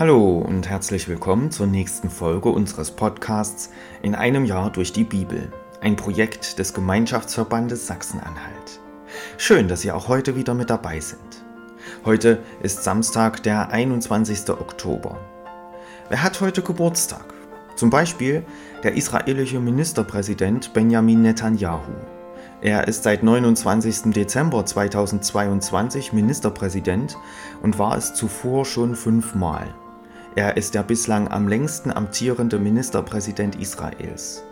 Hallo und herzlich willkommen zur nächsten Folge unseres Podcasts In einem Jahr durch die Bibel, ein Projekt des Gemeinschaftsverbandes Sachsen-Anhalt. Schön, dass Sie auch heute wieder mit dabei sind. Heute ist Samstag, der 21. Oktober. Wer hat heute Geburtstag? Zum Beispiel der israelische Ministerpräsident Benjamin Netanyahu. Er ist seit 29. Dezember 2022 Ministerpräsident und war es zuvor schon fünfmal. Er ist der bislang am längsten amtierende Ministerpräsident Israels.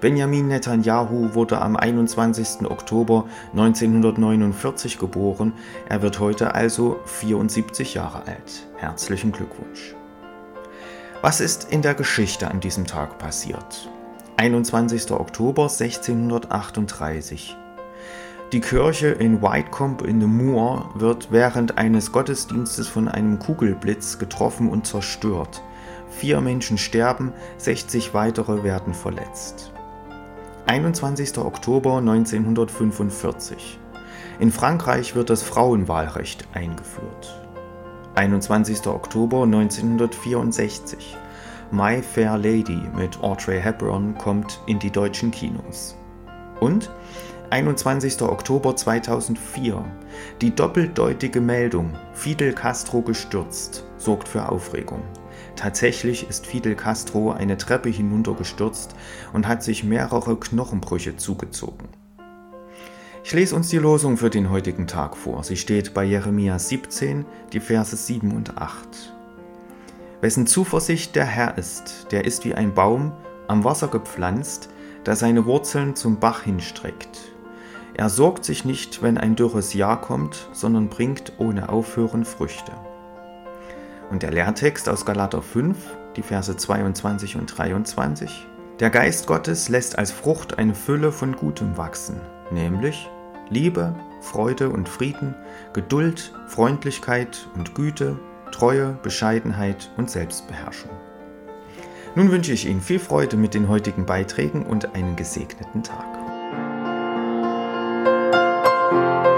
Benjamin Netanyahu wurde am 21. Oktober 1949 geboren. Er wird heute also 74 Jahre alt. Herzlichen Glückwunsch. Was ist in der Geschichte an diesem Tag passiert? 21. Oktober 1638. Die Kirche in Whitecombe in the Moor wird während eines Gottesdienstes von einem Kugelblitz getroffen und zerstört. Vier Menschen sterben, 60 weitere werden verletzt. 21. Oktober 1945. In Frankreich wird das Frauenwahlrecht eingeführt. 21. Oktober 1964. My Fair Lady mit Audrey Hepburn kommt in die deutschen Kinos. Und 21. Oktober 2004. Die doppeldeutige Meldung Fidel Castro gestürzt sorgt für Aufregung. Tatsächlich ist Fidel Castro eine Treppe hinuntergestürzt und hat sich mehrere Knochenbrüche zugezogen. Ich lese uns die Losung für den heutigen Tag vor. Sie steht bei Jeremia 17, die Verse 7 und 8. Wessen Zuversicht der Herr ist, der ist wie ein Baum am Wasser gepflanzt, der seine Wurzeln zum Bach hinstreckt. Er sorgt sich nicht, wenn ein dürres Jahr kommt, sondern bringt ohne Aufhören Früchte. Und der Lehrtext aus Galater 5, die Verse 22 und 23. Der Geist Gottes lässt als Frucht eine Fülle von Gutem wachsen, nämlich Liebe, Freude und Frieden, Geduld, Freundlichkeit und Güte, Treue, Bescheidenheit und Selbstbeherrschung. Nun wünsche ich Ihnen viel Freude mit den heutigen Beiträgen und einen gesegneten Tag. Thank you.